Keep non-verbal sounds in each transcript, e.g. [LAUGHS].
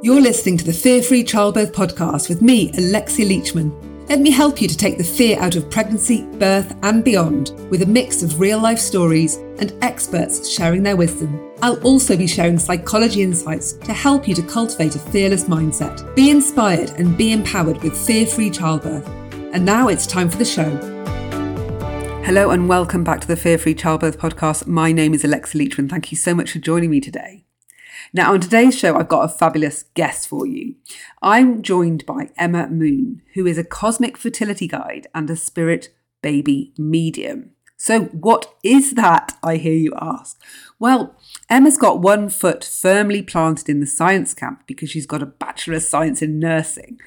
You're listening to the Fear Free Childbirth podcast with me, Alexia Leachman. Let me help you to take the fear out of pregnancy, birth, and beyond with a mix of real life stories and experts sharing their wisdom. I'll also be sharing psychology insights to help you to cultivate a fearless mindset. Be inspired and be empowered with fear free childbirth. And now it's time for the show. Hello, and welcome back to the Fear Free Childbirth podcast. My name is Alexia Leachman. Thank you so much for joining me today. Now, on today's show, I've got a fabulous guest for you. I'm joined by Emma Moon, who is a cosmic fertility guide and a spirit baby medium. So, what is that? I hear you ask. Well, Emma's got one foot firmly planted in the science camp because she's got a Bachelor of Science in Nursing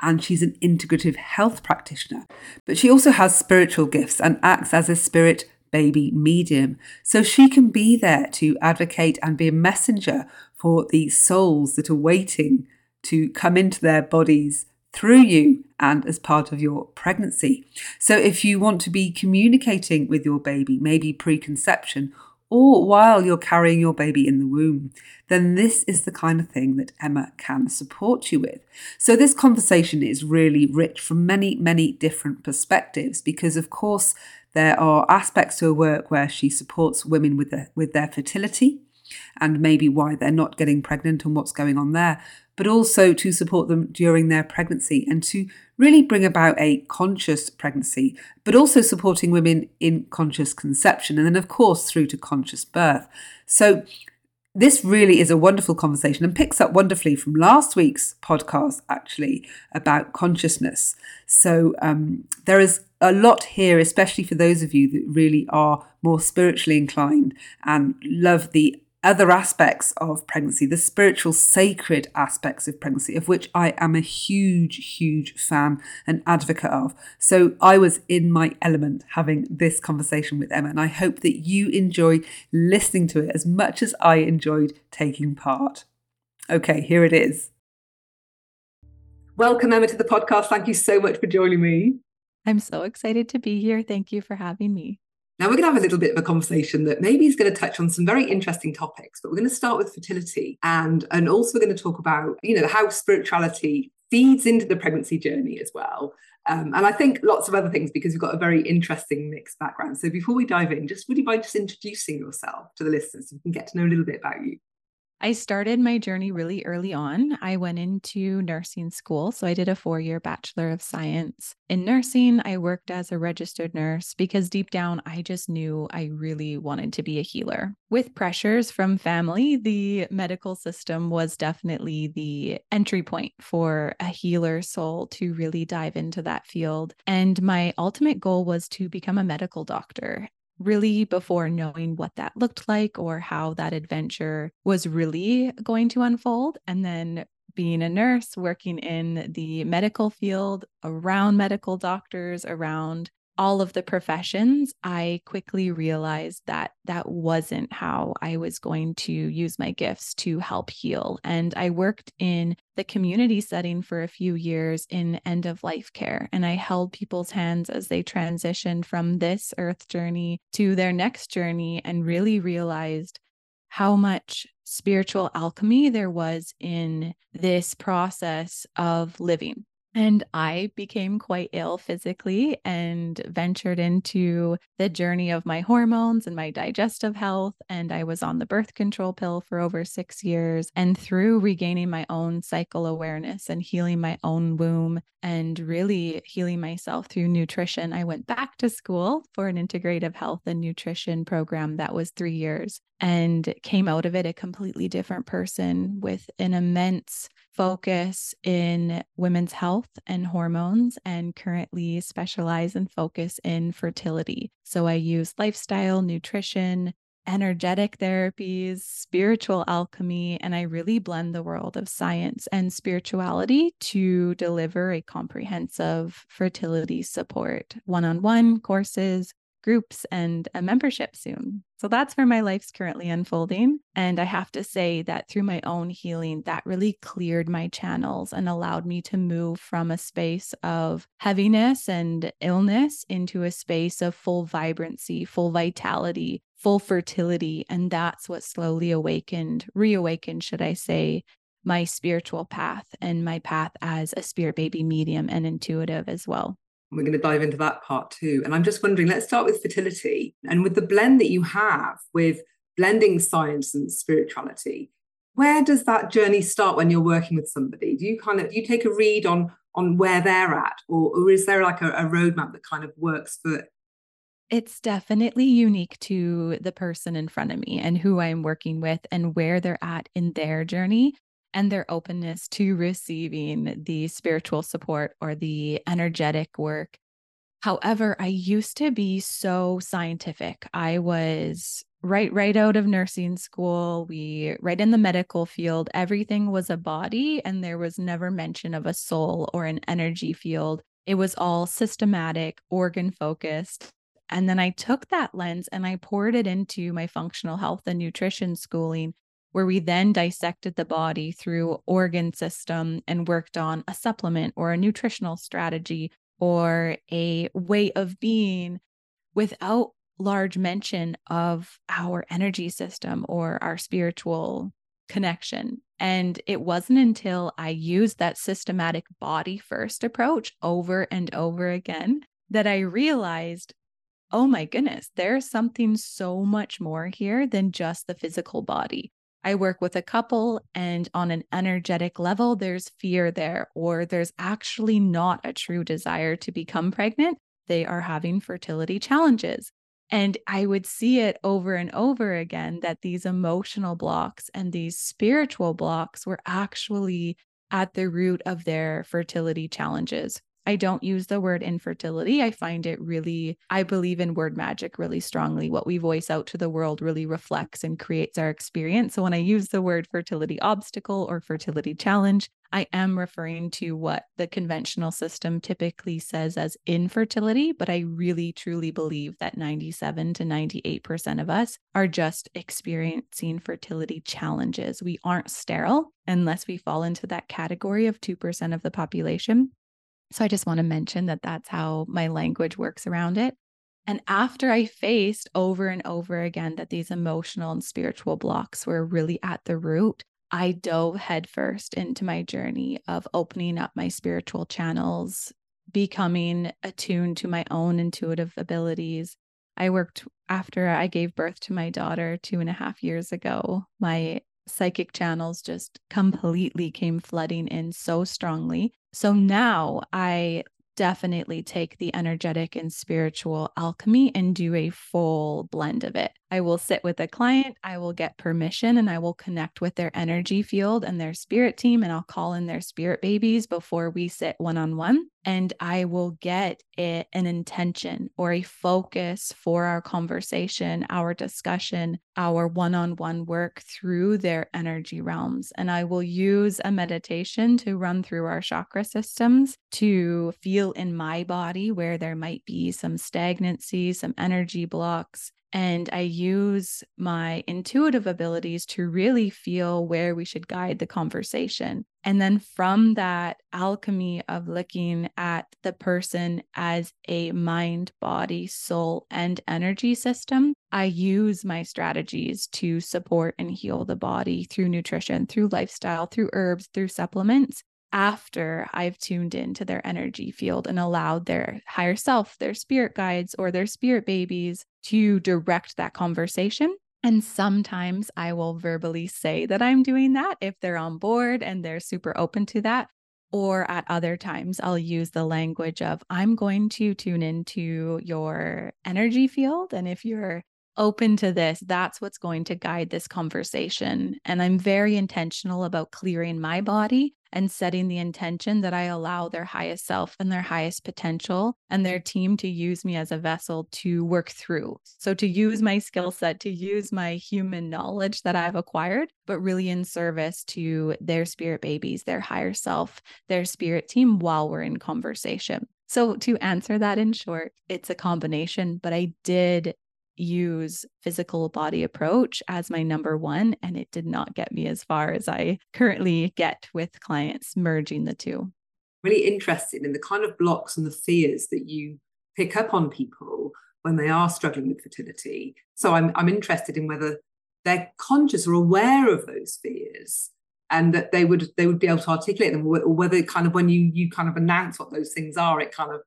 and she's an integrative health practitioner. But she also has spiritual gifts and acts as a spirit baby medium. So she can be there to advocate and be a messenger for these souls that are waiting to come into their bodies through you and as part of your pregnancy. So, if you want to be communicating with your baby, maybe preconception or while you're carrying your baby in the womb, then this is the kind of thing that Emma can support you with. So, this conversation is really rich from many, many different perspectives because, of course, there are aspects to her work where she supports women with, the, with their fertility and maybe why they're not getting pregnant and what's going on there, but also to support them during their pregnancy and to really bring about a conscious pregnancy, but also supporting women in conscious conception and then, of course, through to conscious birth. So, this really is a wonderful conversation and picks up wonderfully from last week's podcast, actually, about consciousness. So, um, there is a lot here, especially for those of you that really are more spiritually inclined and love the other aspects of pregnancy, the spiritual, sacred aspects of pregnancy, of which I am a huge, huge fan and advocate of. So I was in my element having this conversation with Emma, and I hope that you enjoy listening to it as much as I enjoyed taking part. Okay, here it is. Welcome, Emma, to the podcast. Thank you so much for joining me. I'm so excited to be here. Thank you for having me. Now, we're going to have a little bit of a conversation that maybe is going to touch on some very interesting topics, but we're going to start with fertility and, and also we're going to talk about, you know, how spirituality feeds into the pregnancy journey as well. Um, and I think lots of other things because you've got a very interesting mixed background. So before we dive in, just would you mind just introducing yourself to the listeners so we can get to know a little bit about you? I started my journey really early on. I went into nursing school. So I did a four year Bachelor of Science. In nursing, I worked as a registered nurse because deep down, I just knew I really wanted to be a healer. With pressures from family, the medical system was definitely the entry point for a healer soul to really dive into that field. And my ultimate goal was to become a medical doctor really before knowing what that looked like or how that adventure was really going to unfold. And then being a nurse, working in the medical field, around medical doctors, around all of the professions, I quickly realized that that wasn't how I was going to use my gifts to help heal. And I worked in the community setting for a few years in end of life care. And I held people's hands as they transitioned from this earth journey to their next journey and really realized how much spiritual alchemy there was in this process of living and I became quite ill physically and ventured into the journey of my hormones and my digestive health. And I was on the birth control pill for over six years. And through regaining my own cycle awareness and healing my own womb and really healing myself through nutrition, I went back to school for an integrative health and nutrition program that was three years and came out of it a completely different person with an immense focus in women's health and hormones and currently specialize and focus in fertility. So I use lifestyle, nutrition, energetic therapies, spiritual alchemy, and I really blend the world of science and spirituality to deliver a comprehensive fertility support, one on one courses, groups and a membership soon. So that's where my life's currently unfolding. And I have to say that through my own healing, that really cleared my channels and allowed me to move from a space of heaviness and illness into a space of full vibrancy, full vitality, full fertility. And that's what slowly awakened, reawakened, should I say, my spiritual path and my path as a spirit baby medium and intuitive as well. We're going to dive into that part too. And I'm just wondering, let's start with fertility and with the blend that you have with blending science and spirituality. Where does that journey start when you're working with somebody? Do you kind of do you take a read on on where they're at, or, or is there like a, a roadmap that kind of works for it's definitely unique to the person in front of me and who I'm working with and where they're at in their journey and their openness to receiving the spiritual support or the energetic work. However, I used to be so scientific. I was right right out of nursing school, we right in the medical field, everything was a body and there was never mention of a soul or an energy field. It was all systematic, organ focused. And then I took that lens and I poured it into my functional health and nutrition schooling, where we then dissected the body through organ system and worked on a supplement or a nutritional strategy or a way of being without large mention of our energy system or our spiritual connection. And it wasn't until I used that systematic body first approach over and over again that I realized oh my goodness, there's something so much more here than just the physical body. I work with a couple, and on an energetic level, there's fear there, or there's actually not a true desire to become pregnant. They are having fertility challenges. And I would see it over and over again that these emotional blocks and these spiritual blocks were actually at the root of their fertility challenges. I don't use the word infertility. I find it really, I believe in word magic really strongly. What we voice out to the world really reflects and creates our experience. So when I use the word fertility obstacle or fertility challenge, I am referring to what the conventional system typically says as infertility, but I really truly believe that 97 to 98% of us are just experiencing fertility challenges. We aren't sterile unless we fall into that category of 2% of the population. So I just want to mention that that's how my language works around it. And after I faced over and over again that these emotional and spiritual blocks were really at the root, I dove headfirst into my journey of opening up my spiritual channels, becoming attuned to my own intuitive abilities. I worked after I gave birth to my daughter two and a half years ago. My psychic channels just completely came flooding in so strongly. So now I definitely take the energetic and spiritual alchemy and do a full blend of it. I will sit with a client, I will get permission, and I will connect with their energy field and their spirit team, and I'll call in their spirit babies before we sit one on one. And I will get it, an intention or a focus for our conversation, our discussion, our one on one work through their energy realms. And I will use a meditation to run through our chakra systems to feel in my body where there might be some stagnancy, some energy blocks, and I use my intuitive abilities to really feel where we should guide the conversation. And then from that alchemy of looking at the person as a mind, body, soul, and energy system, I use my strategies to support and heal the body through nutrition, through lifestyle, through herbs, through supplements after I've tuned into their energy field and allowed their higher self, their spirit guides, or their spirit babies to direct that conversation. And sometimes I will verbally say that I'm doing that if they're on board and they're super open to that. Or at other times, I'll use the language of, I'm going to tune into your energy field. And if you're open to this, that's what's going to guide this conversation. And I'm very intentional about clearing my body and setting the intention that I allow their highest self and their highest potential and their team to use me as a vessel to work through. So, to use my skill set, to use my human knowledge that I've acquired, but really in service to their spirit babies, their higher self, their spirit team while we're in conversation. So, to answer that in short, it's a combination, but I did use physical body approach as my number one and it did not get me as far as I currently get with clients merging the two. Really interested in the kind of blocks and the fears that you pick up on people when they are struggling with fertility. So I'm I'm interested in whether they're conscious or aware of those fears and that they would they would be able to articulate them or whether kind of when you you kind of announce what those things are it kind of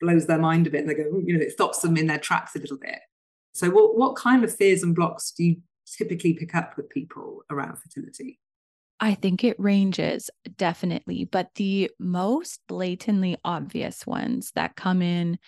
blows their mind a bit and they go hmm, you know it stops them in their tracks a little bit so what what kind of fears and blocks do you typically pick up with people around fertility I think it ranges definitely, but the most blatantly obvious ones that come in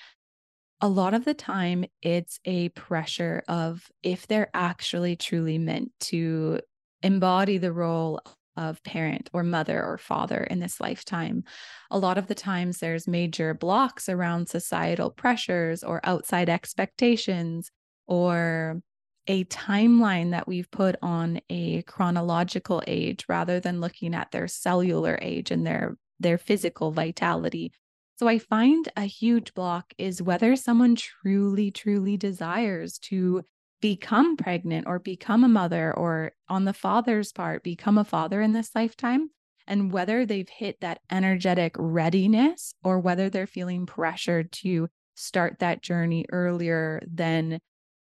a lot of the time, it's a pressure of if they're actually truly meant to embody the role of parent or mother or father in this lifetime. A lot of the times, there's major blocks around societal pressures or outside expectations or a timeline that we've put on a chronological age rather than looking at their cellular age and their their physical vitality. So I find a huge block is whether someone truly truly desires to become pregnant or become a mother or on the father's part become a father in this lifetime and whether they've hit that energetic readiness or whether they're feeling pressured to start that journey earlier than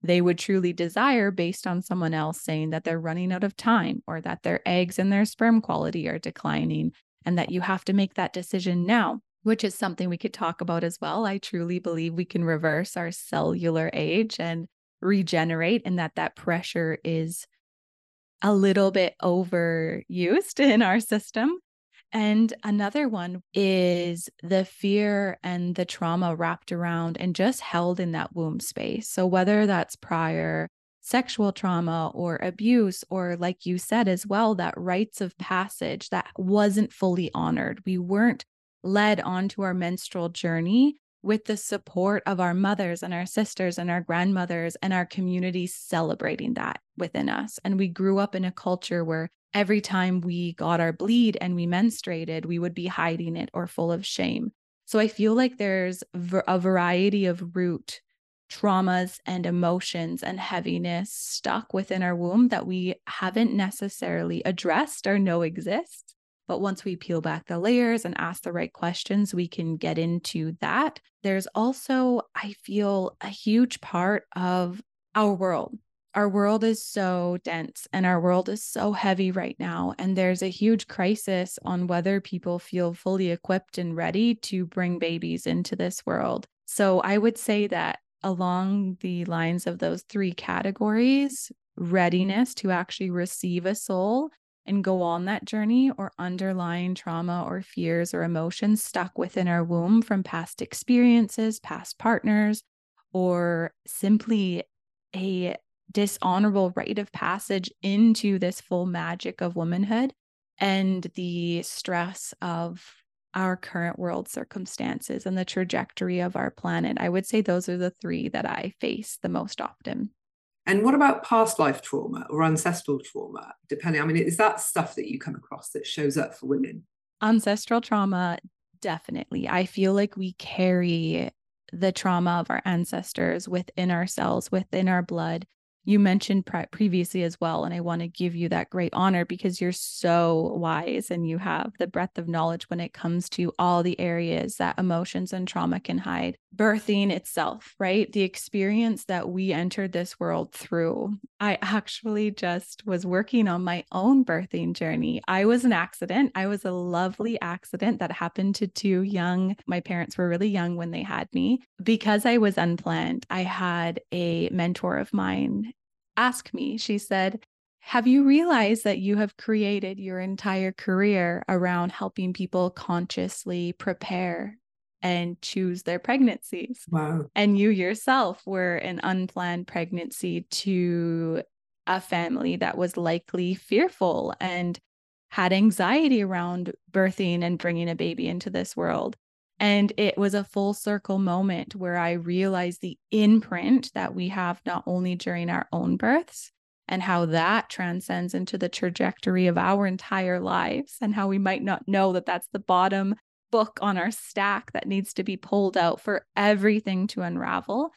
they would truly desire based on someone else saying that they're running out of time or that their eggs and their sperm quality are declining and that you have to make that decision now which is something we could talk about as well. I truly believe we can reverse our cellular age and regenerate and that that pressure is a little bit overused [LAUGHS] in our system. And another one is the fear and the trauma wrapped around and just held in that womb space. So, whether that's prior sexual trauma or abuse, or like you said as well, that rites of passage that wasn't fully honored, we weren't led onto our menstrual journey with the support of our mothers and our sisters and our grandmothers and our community celebrating that within us. And we grew up in a culture where every time we got our bleed and we menstruated, we would be hiding it or full of shame. So I feel like there's a variety of root traumas and emotions and heaviness stuck within our womb that we haven't necessarily addressed or know exist. But once we peel back the layers and ask the right questions, we can get into that. There's also, I feel, a huge part of our world. Our world is so dense and our world is so heavy right now. And there's a huge crisis on whether people feel fully equipped and ready to bring babies into this world. So I would say that along the lines of those three categories readiness to actually receive a soul and go on that journey or underlying trauma or fears or emotions stuck within our womb from past experiences, past partners, or simply a dishonorable rite of passage into this full magic of womanhood and the stress of our current world circumstances and the trajectory of our planet. I would say those are the three that I face the most often. And what about past life trauma or ancestral trauma? Depending, I mean, is that stuff that you come across that shows up for women? Ancestral trauma, definitely. I feel like we carry the trauma of our ancestors within ourselves, within our blood you mentioned pre- previously as well. And I want to give you that great honor because you're so wise and you have the breadth of knowledge when it comes to all the areas that emotions and trauma can hide. Birthing itself, right? The experience that we entered this world through. I actually just was working on my own birthing journey. I was an accident. I was a lovely accident that happened to two young, my parents were really young when they had me. Because I was unplanned, I had a mentor of mine ask me, she said, Have you realized that you have created your entire career around helping people consciously prepare and choose their pregnancies? Wow. And you yourself were an unplanned pregnancy to a family that was likely fearful and had anxiety around birthing and bringing a baby into this world. And it was a full circle moment where I realized the imprint that we have not only during our own births and how that transcends into the trajectory of our entire lives and how we might not know that that's the bottom book on our stack that needs to be pulled out for everything to unravel.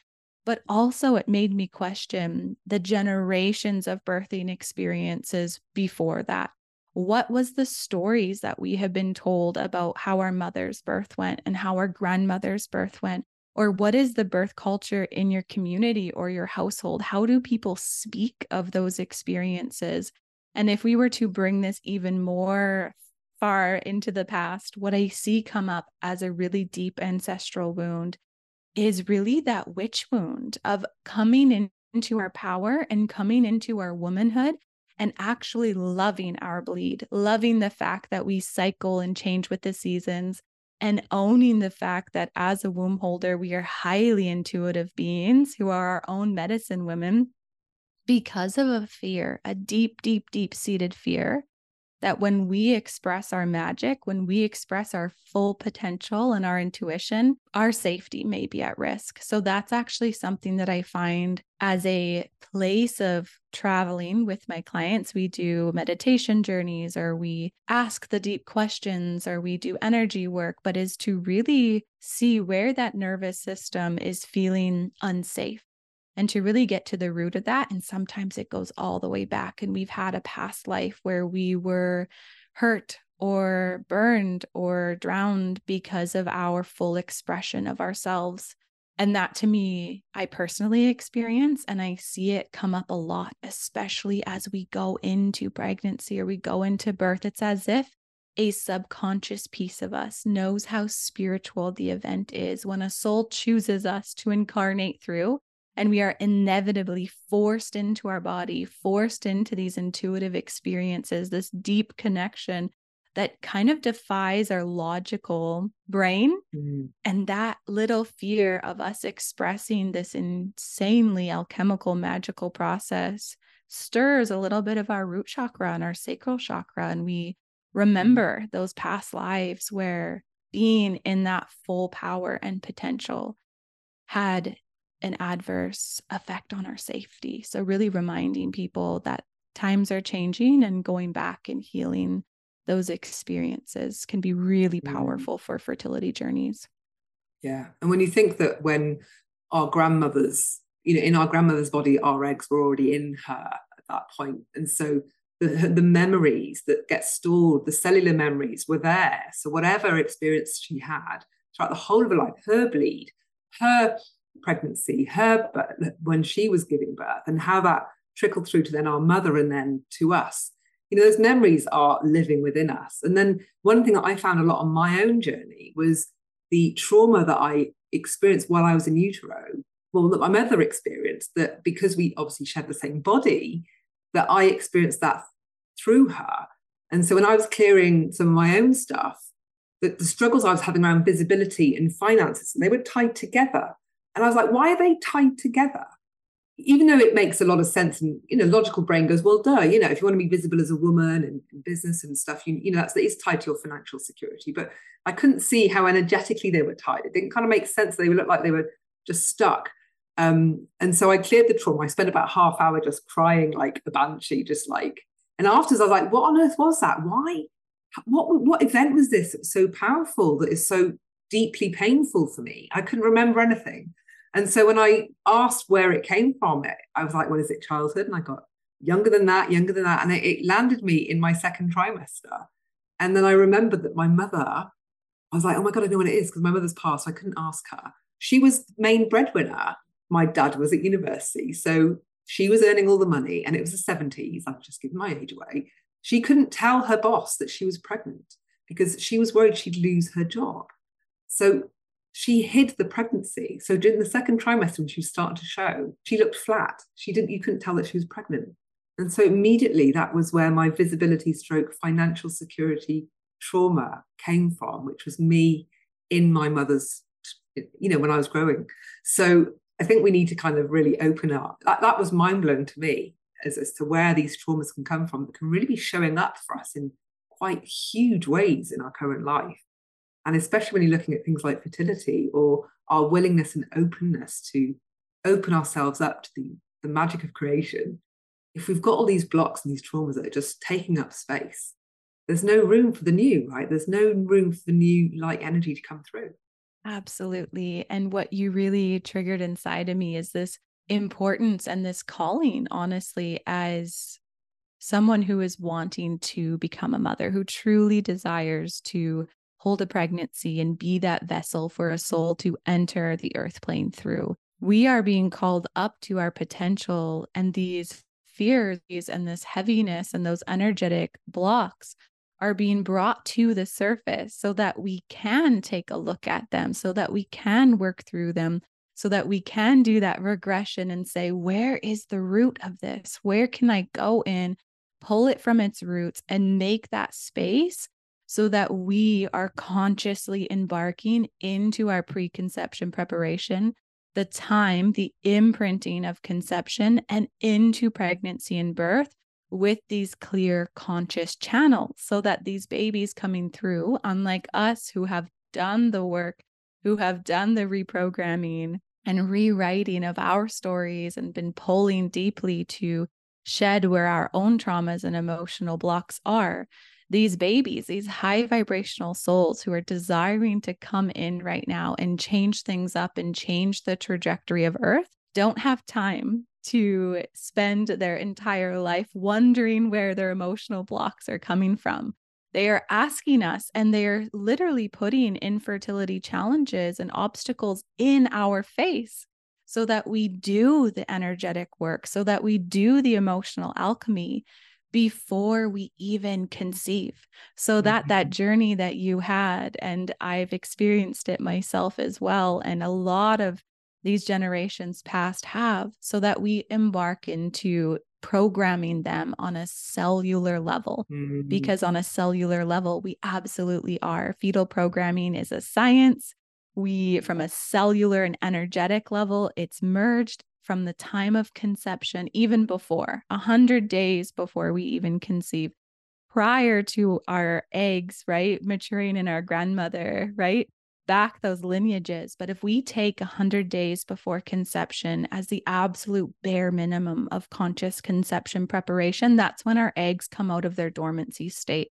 But also, it made me question the generations of birthing experiences before that what was the stories that we have been told about how our mother's birth went and how our grandmother's birth went? Or what is the birth culture in your community or your household? How do people speak of those experiences? And if we were to bring this even more far into the past, what I see come up as a really deep ancestral wound is really that witch wound of coming in, into our power and coming into our womanhood and actually loving our bleed, loving the fact that we cycle and change with the seasons, and owning the fact that as a womb holder, we are highly intuitive beings who are our own medicine women because of a fear, a deep, deep, deep seated fear that when we express our magic, when we express our full potential and our intuition, our safety may be at risk. So that's actually something that I find as a place of traveling with my clients. We do meditation journeys or we ask the deep questions or we do energy work, but is to really see where that nervous system is feeling unsafe and to really get to the root of that. And sometimes it goes all the way back. And we've had a past life where we were hurt or burned or drowned because of our full expression of ourselves. And that to me, I personally experience and I see it come up a lot, especially as we go into pregnancy or we go into birth. It's as if a subconscious piece of us knows how spiritual the event is when a soul chooses us to incarnate through and we are inevitably forced into our body, forced into these intuitive experiences, this deep connection that kind of defies our logical brain. Mm-hmm. And that little fear of us expressing this insanely alchemical, magical process stirs a little bit of our root chakra and our sacral chakra. And we remember mm-hmm. those past lives where being in that full power and potential had an adverse effect on our safety. So, really reminding people that times are changing and going back and healing those experiences can be really mm. powerful for fertility journeys. Yeah. And when you think that when our grandmothers, you know, in our grandmother's body, our eggs were already in her at that point. And so the, the memories that get stored, the cellular memories were there. So whatever experience she had throughout the whole of her life, her bleed, her pregnancy, her but when she was giving birth, and how that trickled through to then our mother and then to us. You know, those memories are living within us. And then one thing that I found a lot on my own journey was the trauma that I experienced while I was in utero. Well, that my mother experienced that because we obviously shared the same body, that I experienced that through her. And so when I was clearing some of my own stuff, that the struggles I was having around visibility and finances, they were tied together. And I was like, why are they tied together? Even though it makes a lot of sense and you know, logical brain goes, well, duh, you know, if you want to be visible as a woman and, business and stuff, you, you know, that's that is tied to your financial security. But I couldn't see how energetically they were tied. It didn't kind of make sense. They looked like they were just stuck. Um, and so I cleared the trauma. I spent about half hour just crying like a banshee, just like, and afterwards I was like, what on earth was that? Why? What what event was this was so powerful that is so deeply painful for me? I couldn't remember anything. And so when I asked where it came from, I was like, well, is it childhood? And I got younger than that, younger than that. And it, landed me in my second trimester. And then I remembered that my mother, I was like, oh my God, I know what it is because my mother's passed. So I couldn't ask her. She was the main breadwinner. My dad was at university. So she was earning all the money and it was the 70s. I've just given my age away. She couldn't tell her boss that she was pregnant because she was worried she'd lose her job. So she hid the pregnancy. So during the second trimester, when she started to show, she looked flat. She didn't, you couldn't tell that she was pregnant. And so immediately that was where my visibility stroke financial security trauma came from, which was me in my mother's, you know, when I was growing. So I think we need to kind of really open up. That, that was mind blowing to me as, as to where these traumas can come from that can really be showing up for us in quite huge ways in our current life. And especially when you're looking at things like fertility or our willingness and openness to open ourselves up to the, the magic of creation, if we've got all these blocks and these traumas that are just taking up space, there's no room for the new, right? There's no room for the new light energy to come through. Absolutely. And what you really triggered inside of me is this importance and this calling, honestly, as someone who is wanting to become a mother, who truly desires to hold a pregnancy and be that vessel for a mm-hmm. soul to enter the earth plane through. We are being called up to our potential, and these fears and this heaviness and those energetic blocks are being brought to the surface so that we can take a look at them, so that we can work through them, so that we can do that regression and say, where is the root of this? Where can I go in, pull it from its roots, and make that space so that we are consciously embarking into our preconception preparation, the time, the imprinting of conception, and into pregnancy and birth with these clear conscious channels so that these babies coming through, unlike us who have done the work, who have done the reprogramming and rewriting of our stories and been pulling deeply to shed where our own traumas and emotional blocks are. These babies, these high vibrational souls who are desiring to come in right now and change things up and change the trajectory of Earth, don't have time to spend their entire life wondering where their emotional blocks are coming from. They are asking us and they're literally putting infertility challenges and obstacles in our face so that we do the energetic work, so that we do the emotional alchemy before we even conceive so that that mm-hmm. journey that you had and I've experienced it myself as well and a lot of these generations past have so that we embark into programming them on a cellular level mm-hmm. because on a cellular level we absolutely are fetal programming is a science we from a cellular and energetic level it's merged from the time of conception even before 100 days before we even conceive prior to our eggs right maturing in our grandmother right back those lineages. But if we take 100 days before conception as the absolute bare minimum of conscious conception preparation, that's when our eggs come out of their dormancy state.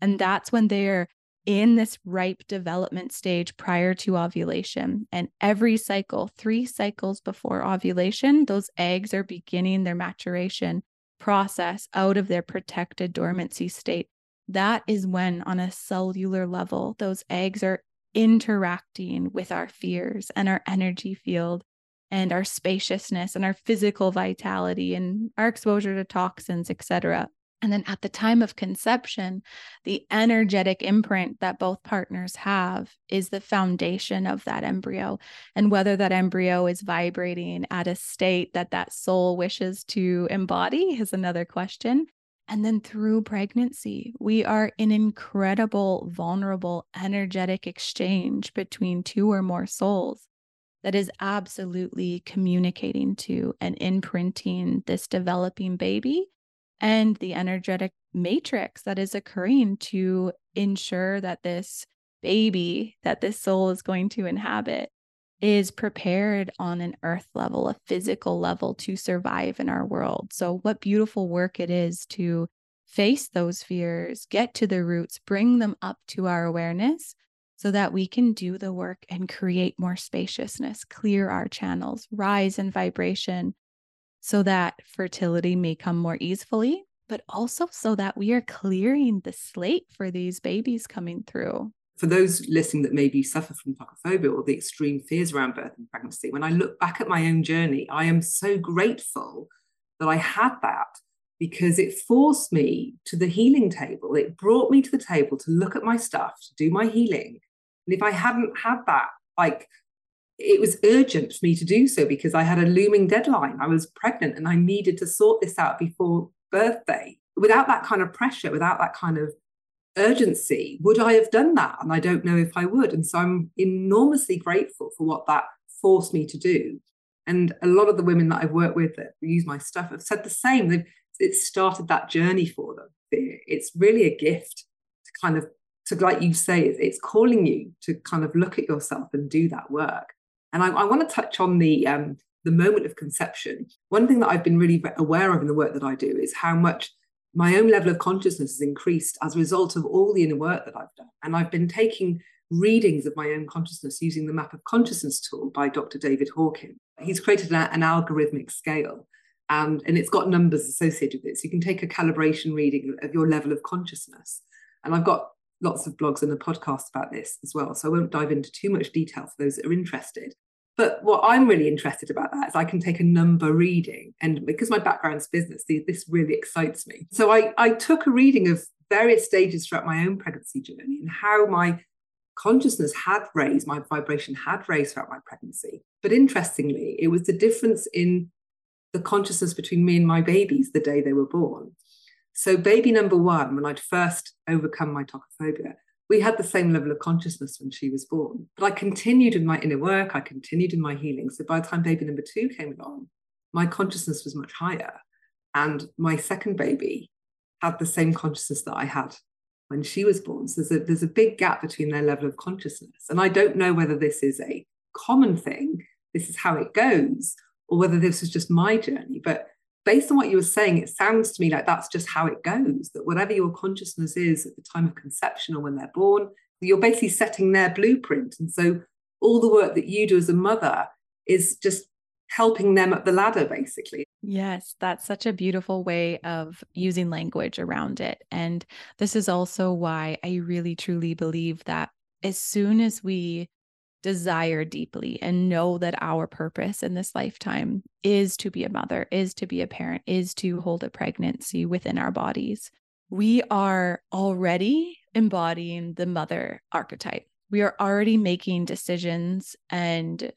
And that's when they're in this ripe development stage prior to ovulation. And every cycle, three cycles before ovulation, those eggs are beginning their maturation process out of their protected dormancy state. That is when, on a cellular level, those eggs are interacting with our fears and our energy field and our spaciousness and our physical vitality and our exposure to toxins, etc. And then at the time of conception, the energetic imprint that both partners have is the foundation of that embryo. And whether that embryo is vibrating at a state that that soul wishes to embody is another question. And then through pregnancy, we are in incredible, vulnerable, energetic exchange between two or more souls that is absolutely communicating to and imprinting this developing baby and the energetic matrix that is occurring to ensure that this baby that this soul is going to inhabit is prepared on an earth level, a physical level to survive in our world. So, what beautiful work it is to face those fears, get to the roots, bring them up to our awareness so that we can do the work and create more spaciousness, clear our channels, rise in vibration so that fertility may come more easily, but also so that we are clearing the slate for these babies coming through for those listening that maybe suffer from tocophobia or the extreme fears around birth and pregnancy, when I look back at my own journey, I am so grateful that I had that because it forced me to the healing table. It brought me to the table to look at my stuff, to do my healing. And if I hadn't had that, like it was urgent for me to do so because I had a looming deadline. I was pregnant and I needed to sort this out before birthday. Without that kind of pressure, without that kind of urgency, would I have done that? And I don't know if I would. And so I'm enormously grateful for what that forced me to do. And a lot of the women that I've worked with that use my stuff have said the same. They've it started that journey for them. It's really a gift to kind of to like you say, it's calling you to kind of look at yourself and do that work. And I, I want to touch on the um, the moment of conception. One thing that I've been really aware of in the work that I do is how much my own level of consciousness has increased as a result of all the inner work that I've done. And I've been taking readings of my own consciousness using the Map of Consciousness tool by Dr. David Hawkins. He's created a, an algorithmic scale and, and it's got numbers associated with it. So you can take a calibration reading of your level of consciousness. And I've got lots of blogs and a podcast about this as well. So I won't dive into too much detail for those that are interested. But what I'm really interested about that is I can take a number reading. And because my background's business, this really excites me. So I, I took a reading of various stages throughout my own pregnancy journey and how my consciousness had raised, my vibration had raised throughout my pregnancy. But interestingly, it was the difference in the consciousness between me and my babies the day they were born. So, baby number one, when I'd first overcome my tocophobia, we had the same level of consciousness when she was born. But I continued in my inner work, I continued in my healing. So, by the time baby number two came along, my consciousness was much higher. And my second baby had the same consciousness that I had when she was born. So there's a, there's a big gap between their level of consciousness. And I don't know whether this is a common thing, this is how it goes, or whether this is just my journey. But based on what you were saying, it sounds to me like that's just how it goes, that whatever your consciousness is at the time of conception or when they're born, you're basically setting their blueprint. And so all the work that you do as a mother is just helping them up the ladder, basically. Yes, that's such a beautiful way of using language around it. And this is also why I really truly believe that as soon as we desire deeply and know that our purpose in this lifetime is to be a mother, is to be a parent, is to hold a pregnancy within our bodies, we are already embodying the mother archetype. We are already making decisions and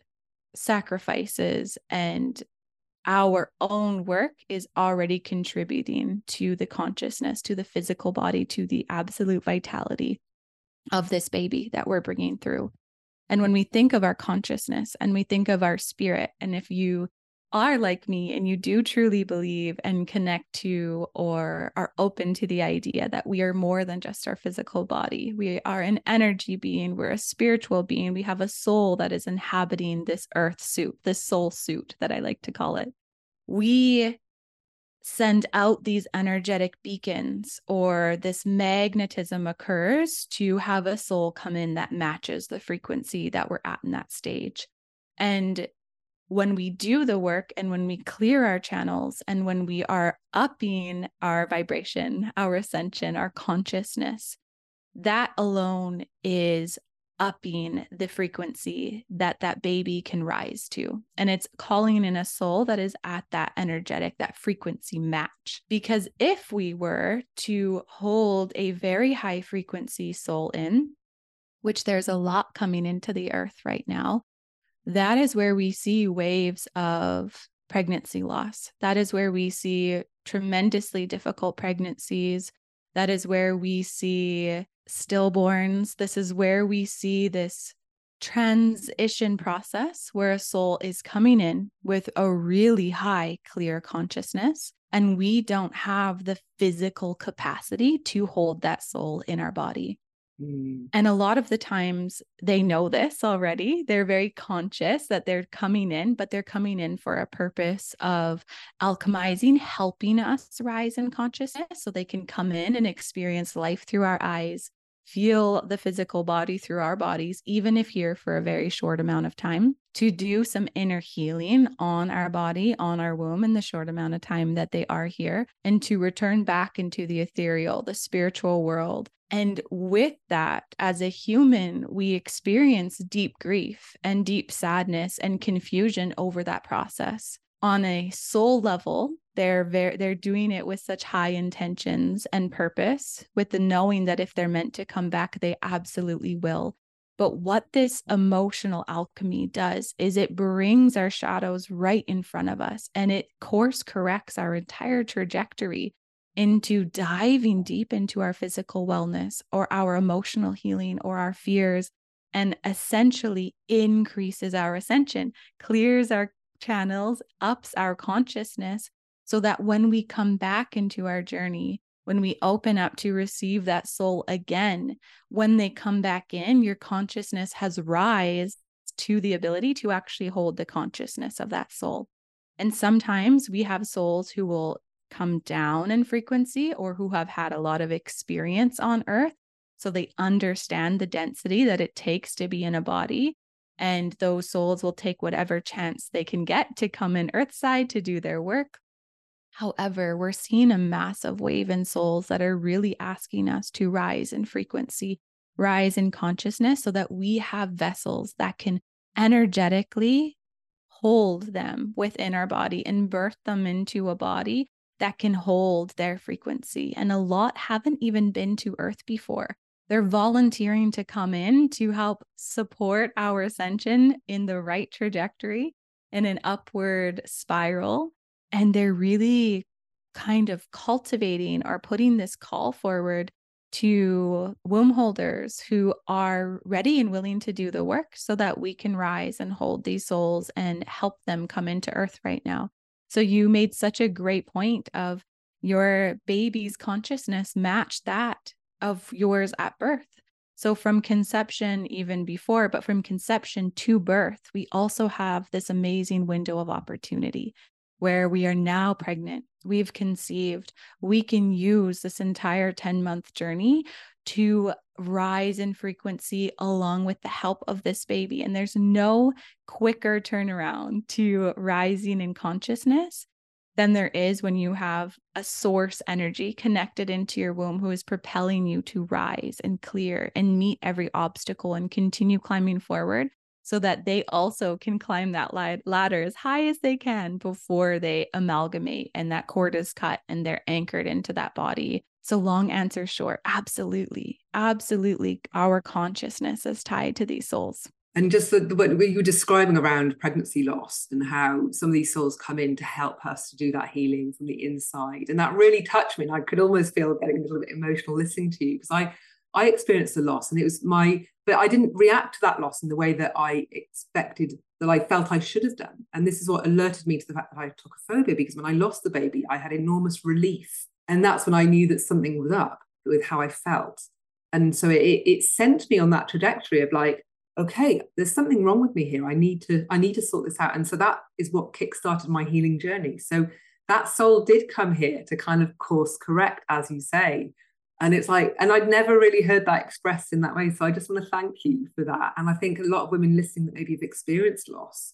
sacrifices and our own work is already contributing to the consciousness, to the physical body, to the absolute vitality of this baby that we're bringing through. And when we think of our consciousness and we think of our spirit, and if you are like me and you do truly believe and connect to or are open to the idea that we are more than just our physical body, we are an energy being, we're a spiritual being, we have a soul that is inhabiting this earth suit, this soul suit that I like to call it. We send out these energetic beacons or this magnetism occurs to have a soul come in that matches the frequency that we're at in that stage. And when we do the work and when we clear our channels and when we are upping our vibration, our ascension, our consciousness, that alone is upping the frequency that that baby can rise to. And it's calling in a soul that is at that energetic, that frequency match. Because if we were to hold a very high frequency soul in, which there's a lot coming into the earth right now, that is where we see waves of pregnancy loss. That is where we see tremendously difficult pregnancies. That is where we see stillborns. This is where we see this transition process where a soul is coming in with a really high clear consciousness and we don't have the physical capacity to hold that soul in our body. Mm. And a lot of the times they know this already. They're very conscious that they're coming in, but they're coming in for a purpose of alchemizing, helping us rise in consciousness so they can come in and experience life through our eyes, feel the physical body through our bodies, even if here for a very short amount of time, to do some inner healing on our body, on our womb in the short amount of time that they are here, and to return back into the ethereal, the spiritual world, and with that, as a human, we experience deep grief and deep sadness and confusion over that process. On a soul level, they're very they're doing it with such high intentions and purpose, with the knowing that if they're meant to come back, they absolutely will. But what this emotional alchemy does is it brings our shadows right in front of us and it course corrects our entire trajectory into diving deep into our physical wellness or our emotional healing or our fears and essentially increases our ascension, clears our channels, ups our consciousness so that when we come back into our journey, when we open up to receive that soul again, when they come back in, your consciousness has rise to the ability to actually hold the consciousness of that soul. And sometimes we have souls who will come down in frequency or who have had a lot of experience on earth. So they understand the density that it takes to be in a body. And those souls will take whatever chance they can get to come in earthside to do their work. However, we're seeing a massive wave in souls that are really asking us to rise in frequency, rise in consciousness so that we have vessels that can energetically hold them within our body and birth them into a body that can hold their frequency. And a lot haven't even been to Earth before. They're volunteering to come in to help support our ascension in the right trajectory in an upward spiral. And they're really kind of cultivating or putting this call forward to womb holders who are ready and willing to do the work so that we can rise and hold these souls and help them come into earth right now. So you made such a great point of your baby's consciousness matched that of yours at birth. So from conception, even before, but from conception to birth, we also have this amazing window of opportunity where we are now pregnant, we've conceived, we can use this entire 10 month journey to rise in frequency along with the help of this baby. And there's no quicker turnaround to rising in consciousness than there is when you have a source energy connected into your womb who is propelling you to rise and clear and meet every obstacle and continue climbing forward so that they also can climb that ladder as high as they can before they amalgamate and that cord is cut and they're anchored into that body. So, long answer short, absolutely, absolutely, our consciousness is tied to these souls. And just the, what you were describing around pregnancy loss and how some of these souls come in to help us to do that healing from the inside. And that really touched me. And I could almost feel getting a little bit emotional listening to you because I I experienced the loss and it was my, but I didn't react to that loss in the way that I expected, that I felt I should have done. And this is what alerted me to the fact that I tocophobia because when I lost the baby, I had enormous relief. And that's when I knew that something was up with how I felt. And so it, it sent me on that trajectory of like, okay, there's something wrong with me here. I need to, I need to sort this out. And so that is what kickstarted my healing journey. So that soul did come here to kind of course correct, as you say, and it's like and i'd never really heard that expressed in that way so i just want to thank you for that and i think a lot of women listening that maybe have experienced loss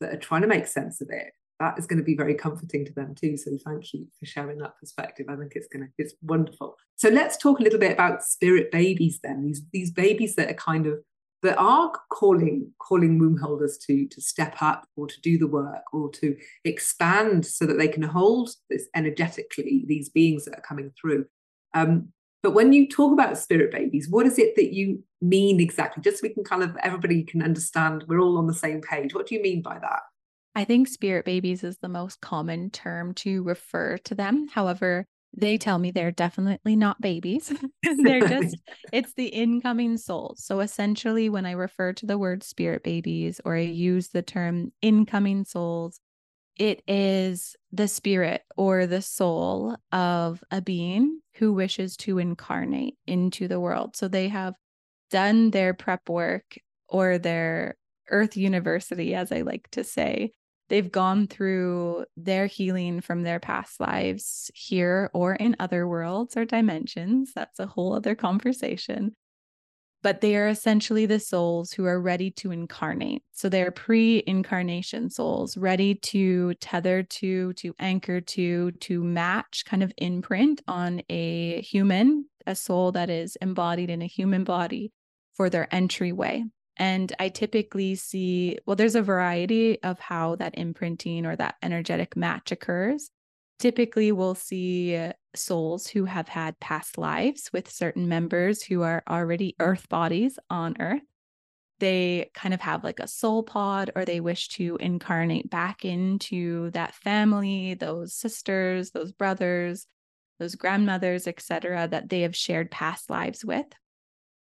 that are trying to make sense of it that is going to be very comforting to them too so thank you for sharing that perspective i think it's going to it's wonderful so let's talk a little bit about spirit babies then these these babies that are kind of that are calling calling womb holders to to step up or to do the work or to expand so that they can hold this energetically these beings that are coming through um, but when you talk about spirit babies, what is it that you mean exactly? Just so we can kind of everybody can understand we're all on the same page. What do you mean by that? I think spirit babies is the most common term to refer to them. However, they tell me they're definitely not babies. [LAUGHS] [LAUGHS] they're [LAUGHS] just, it's the incoming souls. So essentially, when I refer to the word spirit babies or I use the term incoming souls, it is the spirit or the soul of a being who wishes to incarnate into the world. So they have done their prep work or their earth university, as I like to say. They've gone through their healing from their past lives here or in other worlds or dimensions. That's a whole other conversation but they are essentially the souls who are ready to incarnate. So they're pre incarnation souls, ready to tether to, to anchor to, to match kind of imprint on a human, a soul that is embodied in a human body for their entryway. And I typically see, well, there's a variety of how that imprinting or that energetic match occurs. Typically we'll see souls who have had past lives with certain members who are already earth bodies on earth. They kind of have like a soul pod or they wish to incarnate back into that family those sisters those brothers those grandmothers etc that they have shared past lives with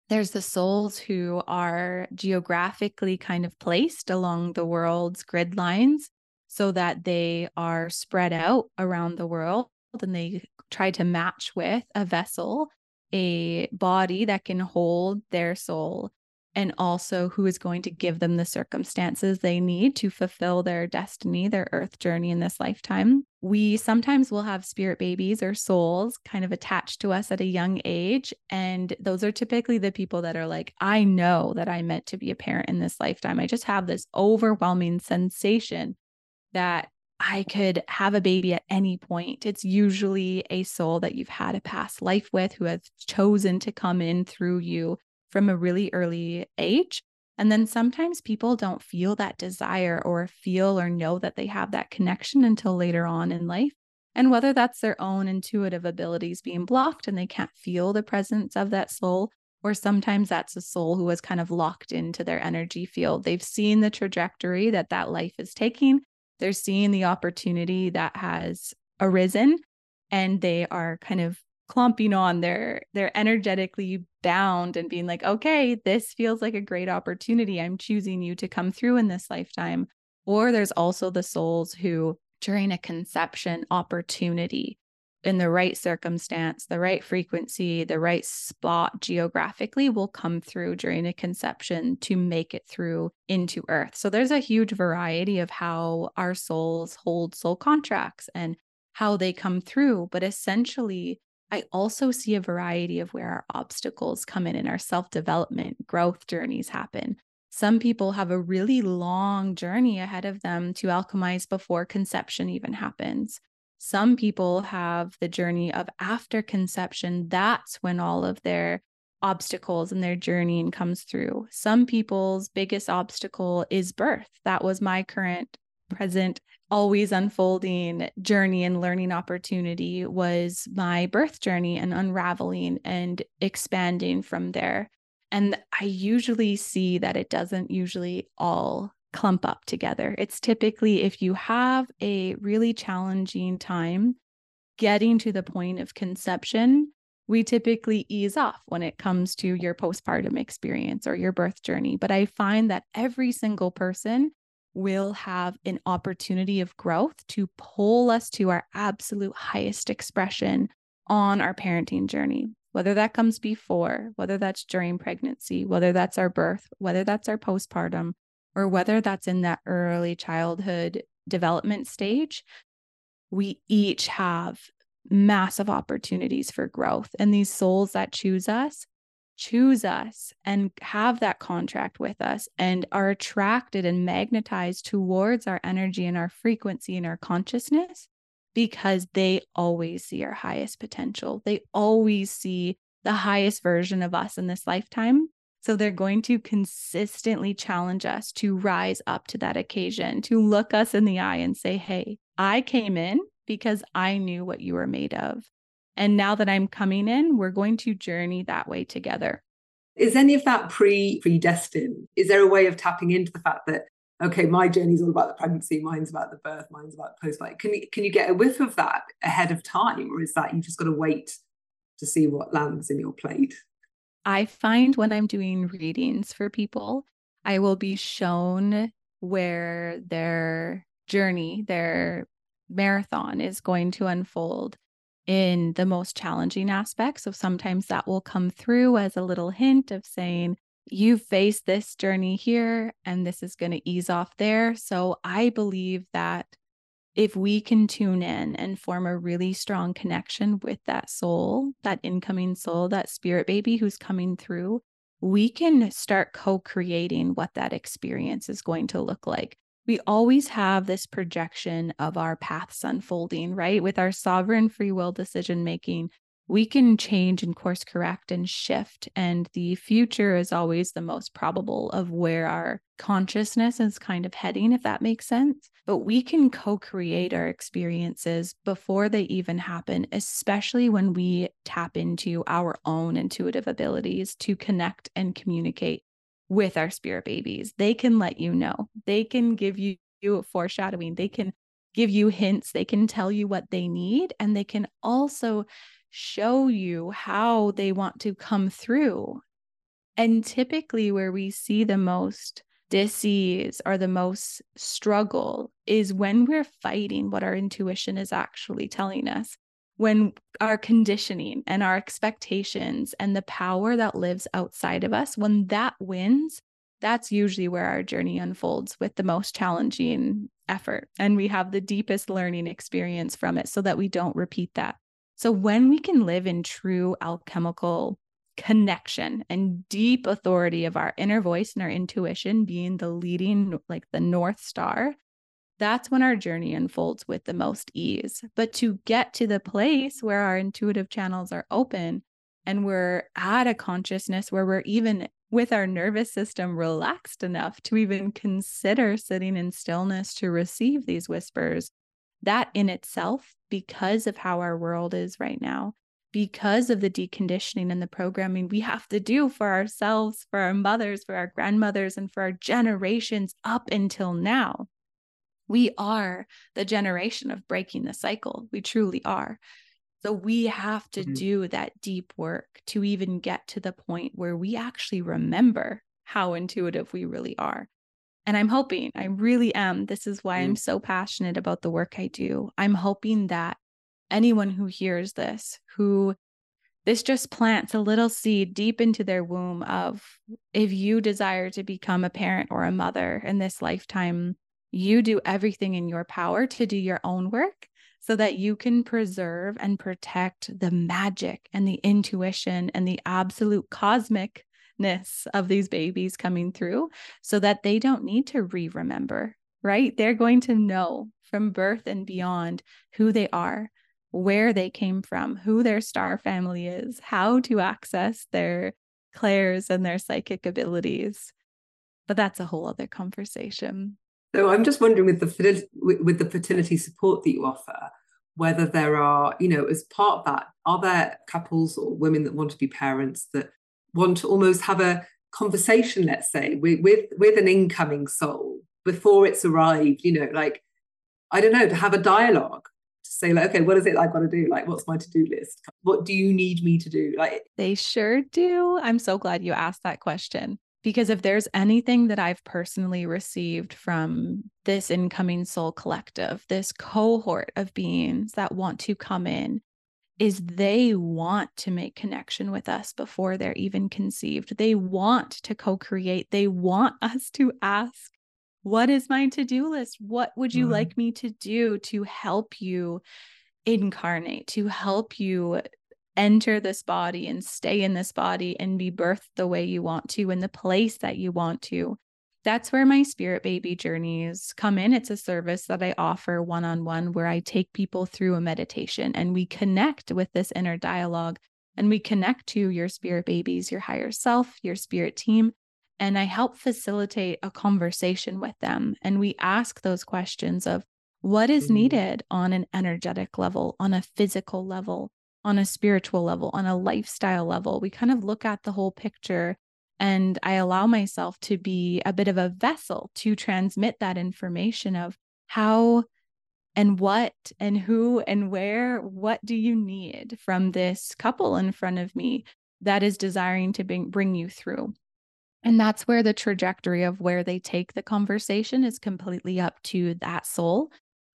there's the souls who are geographically kind of placed along the world's grid lines so that they are spread out around the world and they try to match with a vessel, a body that can hold their soul and also who is going to give them the circumstances they need to fulfill their destiny, their earth journey in this lifetime. We sometimes will have spirit babies or souls kind of attached to us at a young age. And those are typically the people that are like, I know that I'm meant to be a parent in this lifetime. I just have this overwhelming sensation that I could have a baby at any point. It's usually a soul that you've had a past life with who has chosen to come in through you from a really early age. And then sometimes people don't feel that desire or feel or know that they have that connection until later on in life. And whether that's their own intuitive abilities being blocked and they can't feel the presence of that soul, or sometimes that's a soul who has kind of locked into their energy field. They've seen the trajectory that that life is taking, they're seeing the opportunity that has arisen, and they are kind of clumping on they're they're energetically bound and being like okay this feels like a great opportunity. I'm choosing you to come through in this lifetime. Or there's also the souls who during a conception opportunity in the right circumstance the right frequency the right spot geographically will come through during a conception to make it through into earth. So there's a huge variety of how our souls hold soul contracts and how they come through but essentially I also see a variety of where our obstacles come in and our self development growth journeys happen. Some people have a really long journey ahead of them to alchemize before conception even happens. Some people have the journey of after conception. That's when all of their obstacles and their journeying comes through. Some people's biggest obstacle is birth. That was my current, present, always unfolding journey and learning opportunity was my birth journey and unraveling and expanding from there. And I usually see that it doesn't usually all clump up together. It's typically if you have a really challenging time getting to the point of conception, we typically ease off when it comes to your postpartum experience or your birth journey. But I find that every single person will have an opportunity of growth to pull us to our absolute highest expression on our parenting journey, whether that comes before, whether that's during pregnancy, whether that's our birth, whether that's our postpartum, or whether that's in that early childhood development stage. We each have massive opportunities for growth. And these souls that choose us choose us and have that contract with us and are attracted and magnetized towards our energy and our frequency and our consciousness because they always see our highest potential. They always see the highest version of us in this lifetime. So they're going to consistently challenge us to rise up to that occasion, to look us in the eye and say, Hey, I came in because I knew what you were made of. And now that I'm coming in, we're going to journey that way together. Is any of that pre predestined? Is there a way of tapping into the fact that okay, my journey is all about the pregnancy, mine's about the birth, mine's about the postpartum. Can you can you get a whiff of that ahead of time, or is that you've just got to wait to see what lands in your plate? I find when I'm doing readings for people, I will be shown where their journey, their marathon is going to unfold in the most challenging aspects. So sometimes that will come through as a little hint of saying, you faced this journey here and this is going to ease off there. So I believe that if we can tune in and form a really strong connection with that soul, that incoming soul, that spirit baby who's coming through, we can start co creating what that experience is going to look like we always have this projection of our paths unfolding, right? With our sovereign free will decision making, we can change and course correct and shift. And the future is always the most probable of where our consciousness is kind of heading, if that makes sense. But we can co create our experiences before they even happen, especially when we tap into our own intuitive abilities to connect and communicate with our spirit babies. They can let you know, they can give you, foreshadowing, they can give you hints, they can tell you what they need, and they can also show you how they want to come through. And typically, where we see the most disease or the most struggle is when we're fighting what our intuition is actually telling us when our conditioning and our expectations and the power that lives outside of us, when that wins, that's usually where our journey unfolds with the most challenging effort. And we have the deepest learning experience from it so that we don't repeat that. So when we can live in true alchemical connection and deep authority of our inner voice and our intuition being the leading, like the North Star, that's when our journey unfolds with the most ease. But to get to the place where our intuitive channels are open and we're at a consciousness where we're even with our nervous system relaxed enough to even consider sitting in stillness to receive these whispers, that in itself, because of how our world is right now, because of the deconditioning and the programming we have to do for ourselves, for our mothers, for our grandmothers, and for our generations up until now. We are the generation of breaking the cycle. We truly are. So we have to mm-hmm. do that deep work to even get to the point where we actually remember how intuitive we really are. And I'm hoping, I really am. This is why mm-hmm. I'm so passionate about the work I do. I'm hoping that anyone who hears this, who this just plants a little seed deep into their womb of if you desire to become a parent or a mother in this lifetime, you do everything in your power to do your own work so that you can preserve and protect the magic and the intuition and the absolute cosmicness of these babies coming through so that they don't need to re remember, right? They're going to know from birth and beyond who they are, where they came from, who their star family is, how to access their clairs and their psychic abilities. But that's a whole other conversation. So I'm just wondering with the with the fertility support that you offer, whether there are, you know, as part of that, are there couples or women that want to be parents that want to almost have a conversation, let's say, with with, with an incoming soul before it's arrived, you know, like I don't know, to have a dialogue to say like okay what is it i've got to do? Like what's my to-do list? What do you need me to do? Like they sure do. I'm so glad you asked that question because if there's anything that I've personally received from this incoming soul collective, this cohort of beings that want to come in, is they want to make connection with us before they're even conceived. They want to co create. They want [LAUGHS] us to ask, What is my to do list? What would you mm-hmm. like me to do to help you incarnate, to help you enter this body and stay in this body and be birthed the way you want to in the place that you want to. That's where my spirit baby journeys come in. It's a service that I offer one on one where I take people through a meditation and we connect with this inner dialogue and we connect to your spirit babies, your higher self, your spirit team. And I help facilitate a conversation with them. And we ask those questions of what is mm-hmm. needed on an energetic level, on a physical level, on a spiritual level, on a lifestyle level. We kind of look at the whole picture and I allow myself to be a bit of a vessel to transmit that information of how and what and who and where, what do you need from this couple in front of me that is desiring to bring, you through. And that's where the trajectory of where they take the conversation is completely up to that soul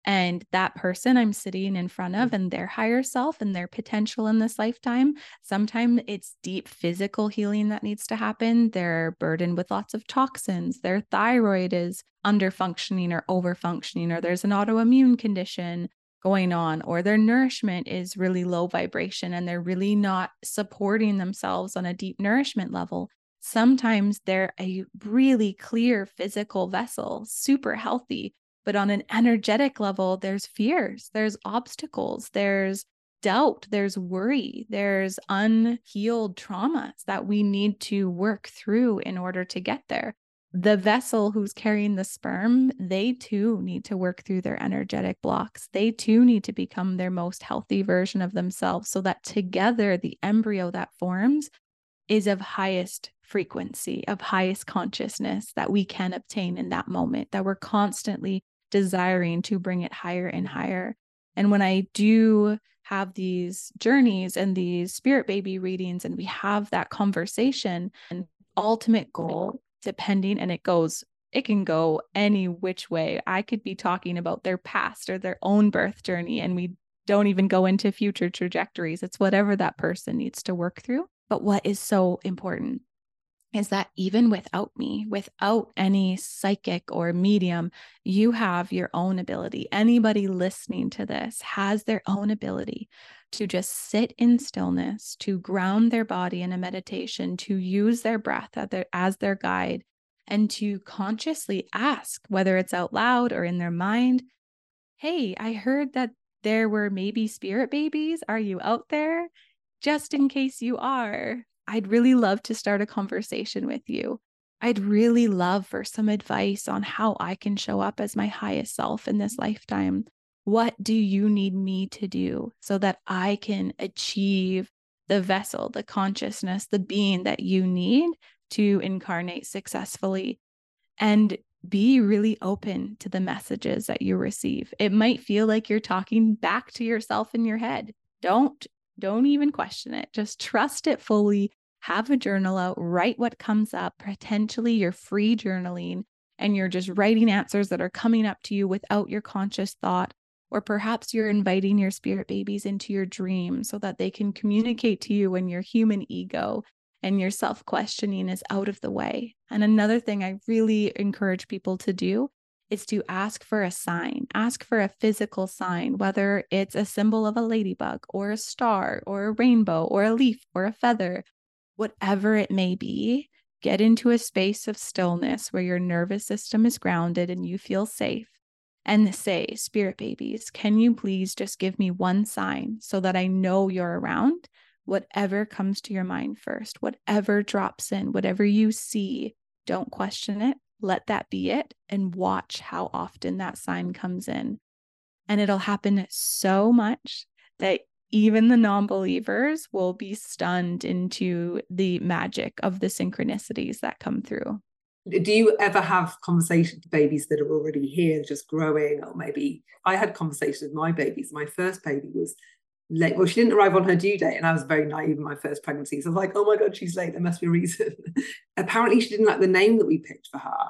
and that person I'm sitting in front of mm. and their higher self and their potential in this lifetime. Sometimes it's deep physical healing that needs to happen. They're burdened with lots of toxins. Their thyroid is under functioning or over functioning, or there's an autoimmune condition going on, or their nourishment is really low vibration and they're really not supporting themselves on a deep nourishment level. Sometimes they're a really clear physical vessel, super healthy, but on an energetic level, there's fears, there's obstacles, there's doubt, there's worry, there's unhealed traumas that we need to work through in order to get there. The vessel who's carrying the sperm, they too need to work through their energetic blocks. They too need to become their most healthy version of themselves so that together the embryo that forms is of highest frequency, of highest consciousness that we can obtain in that moment, that we're constantly desiring to bring it higher and higher. And when I do have these journeys and these spirit baby readings, and we have that conversation, and ultimate goal, depending, and it goes, it can go any which way. I could be talking about their past or their own birth journey, and we don't even go into future trajectories. It's whatever that person needs to work through. But what is so important is that even without me, without any psychic or medium, you have your own ability. Anybody listening to this has their own ability to just sit in stillness, to ground their body in a meditation, to use their breath as their, guide, and to consciously ask, whether it's out loud or in their mind, Hey, I heard that there were maybe spirit babies. Are you out there? Just in case you are, I'd really love to start a conversation with you. I'd really love for some advice on how I can show up as my highest self in this lifetime. What do you need me to do so that I can achieve the vessel, the consciousness, the being that you need to incarnate successfully? And be really open to the messages that you receive. It might feel like you're talking back to yourself in your head. Don't don't even question it. Just trust it fully. Have a journal out, write what comes up. Potentially you're free journaling and you're just writing answers that are coming up to you without your conscious thought. Or perhaps you're inviting your spirit babies into your dream so that they can communicate to you when your human ego and your self questioning is out of the way. And another thing I really encourage people to do is to ask for a sign, ask for a physical sign, whether it's a symbol of a ladybug or a star or a rainbow or a leaf or a feather, whatever it may be. Get into a space of stillness where your nervous system is grounded and you feel safe. And say, Spirit babies, can you please just give me one sign so that I know you're around? whatever comes to your mind first, whatever drops in, whatever you see, don't question it. Let that be it and watch how often that sign comes in. And it'll happen so much that even the non believers will be stunned into the magic of the synchronicities that come through. Do you ever have conversations with babies that are already here, just growing? Or maybe I had conversations with my babies. My first baby was late. Well, she didn't arrive on her due date, and I was very naive in my first pregnancy. So I was like, oh my God, she's late. There must be a reason. [LAUGHS] Apparently, she didn't like the name that we picked for her.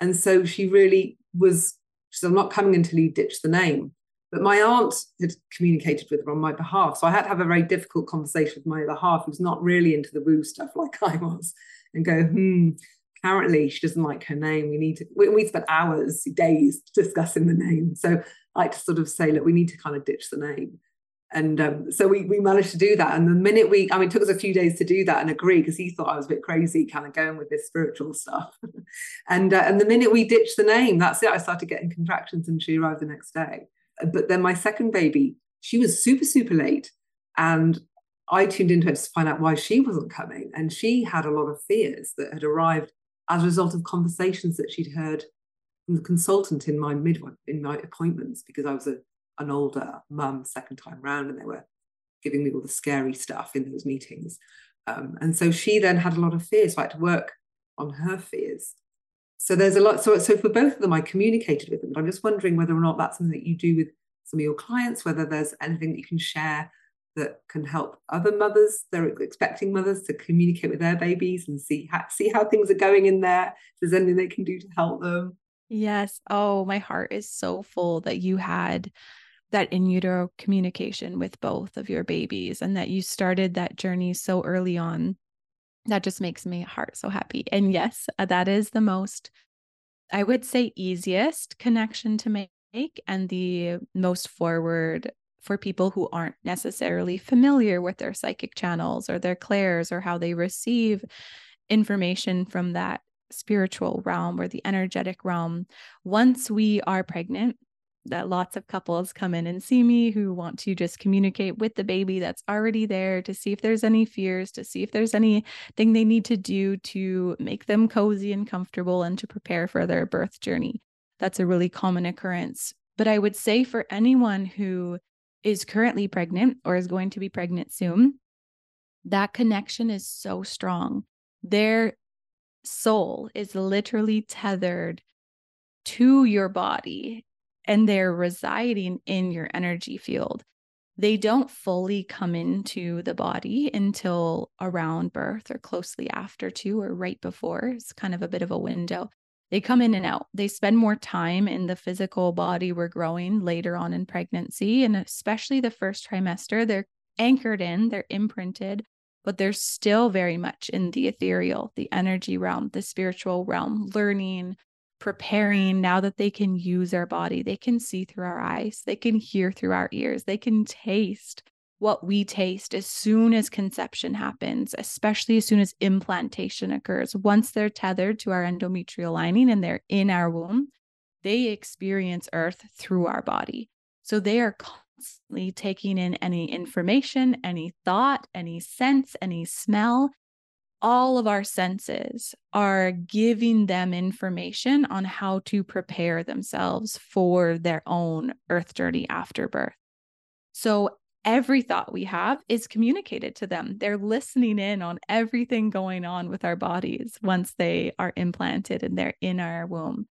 And so she really was, she said, I'm not coming until you ditch the name. But my aunt had communicated with her on my behalf. So I had to have a very difficult conversation with my other half, who's not really into the woo stuff [LAUGHS] like I was, and go, hmm, apparently she doesn't like her name. We need to, we, we spent hours, days discussing the name. So I like to sort of say, look, we need to kind of ditch the name and um, so we, we managed to do that. And the minute we i mean it took us a few days to do that and agree because he thought i was a bit crazy kind of going with this spiritual stuff. [LAUGHS] And uh, and the minute we ditched the name that's it. I started getting contractions and she arrived the next day. But then my second baby she was super super late. And i tuned into her to find out why she wasn't coming. And she had a lot of fears that had arrived as a result of conversations that she'd heard from the consultant in my midwife in my appointments because i was a an older mum second time round and they were giving me all the scary stuff in those meetings. Um, and so she then had a lot of fears. So I had to work on her fears. So there's a lot. So, so for both of them, I communicated with them. But I'm just wondering whether or not that's something that you do with some of your clients, whether there's anything that you can share that can help other mothers, they're expecting mothers to communicate with their babies and see how, see how things are going in there. If there's anything they can do to help them. Yes. Oh, my heart is so full that you had that in utero communication with both of your babies and that you started that journey so early on. That just makes me heart so happy. And yes, uh, that is the most, I would say, easiest connection to make and the most forward for people who aren't necessarily familiar with their psychic channels or their clairs or how they receive information from that spiritual realm or the energetic realm. Once we are pregnant, that lots of couples come in and see me who want to just communicate with the baby that's already there to see if there's any fears, to see if there's anything they need to do to make them cozy and comfortable and to prepare for their birth journey. That's a really common occurrence. But I would say for anyone who is currently pregnant or is going to be pregnant soon, that connection is so strong. Their soul is literally tethered to your body and they're residing in your energy field. They don't fully come into the body until around birth or closely after, too, or right before. It's kind of a bit of a window. They come in and out. They spend more time in the physical body we're growing later on in pregnancy. And especially the first trimester, they're anchored in, they're imprinted, but they're still very much in the ethereal, the energy realm, the spiritual realm, learning, preparing now that they can use our body. They can see through our eyes, they can hear through our ears, they can taste what we taste as soon as conception happens, especially as soon as implantation occurs. Once they're tethered to our endometrial lining and they're in our womb, they experience earth through our body. So they are constantly taking in any information, any thought, any sense, any smell all of our senses are giving them information on how to prepare themselves for their own earth journey after birth. So every thought we have is communicated to them. They're listening in on everything going on with our bodies once they are implanted and they're in our womb.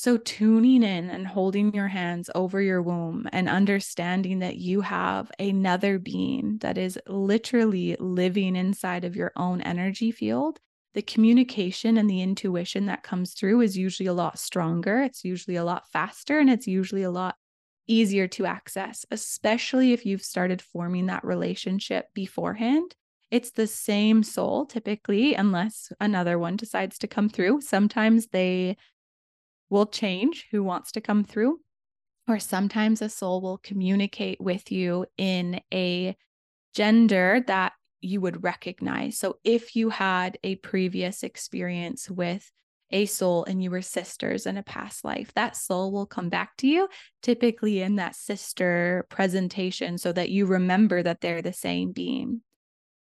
So, tuning in and holding your hands over your womb and understanding that you have another being that is literally living inside of your own energy field, the communication and the intuition that comes through is usually a lot stronger. It's usually a lot faster and it's usually a lot easier to access, especially if you've started forming that relationship beforehand. It's the same soul typically, unless another one decides to come through. Sometimes they will change who wants to come through, or sometimes a soul will communicate with you in a gender that you would recognize. So if you had a previous experience with a soul and you were sisters in a past life, that soul will come back to you, typically in that sister presentation, so that you remember that they're the same being.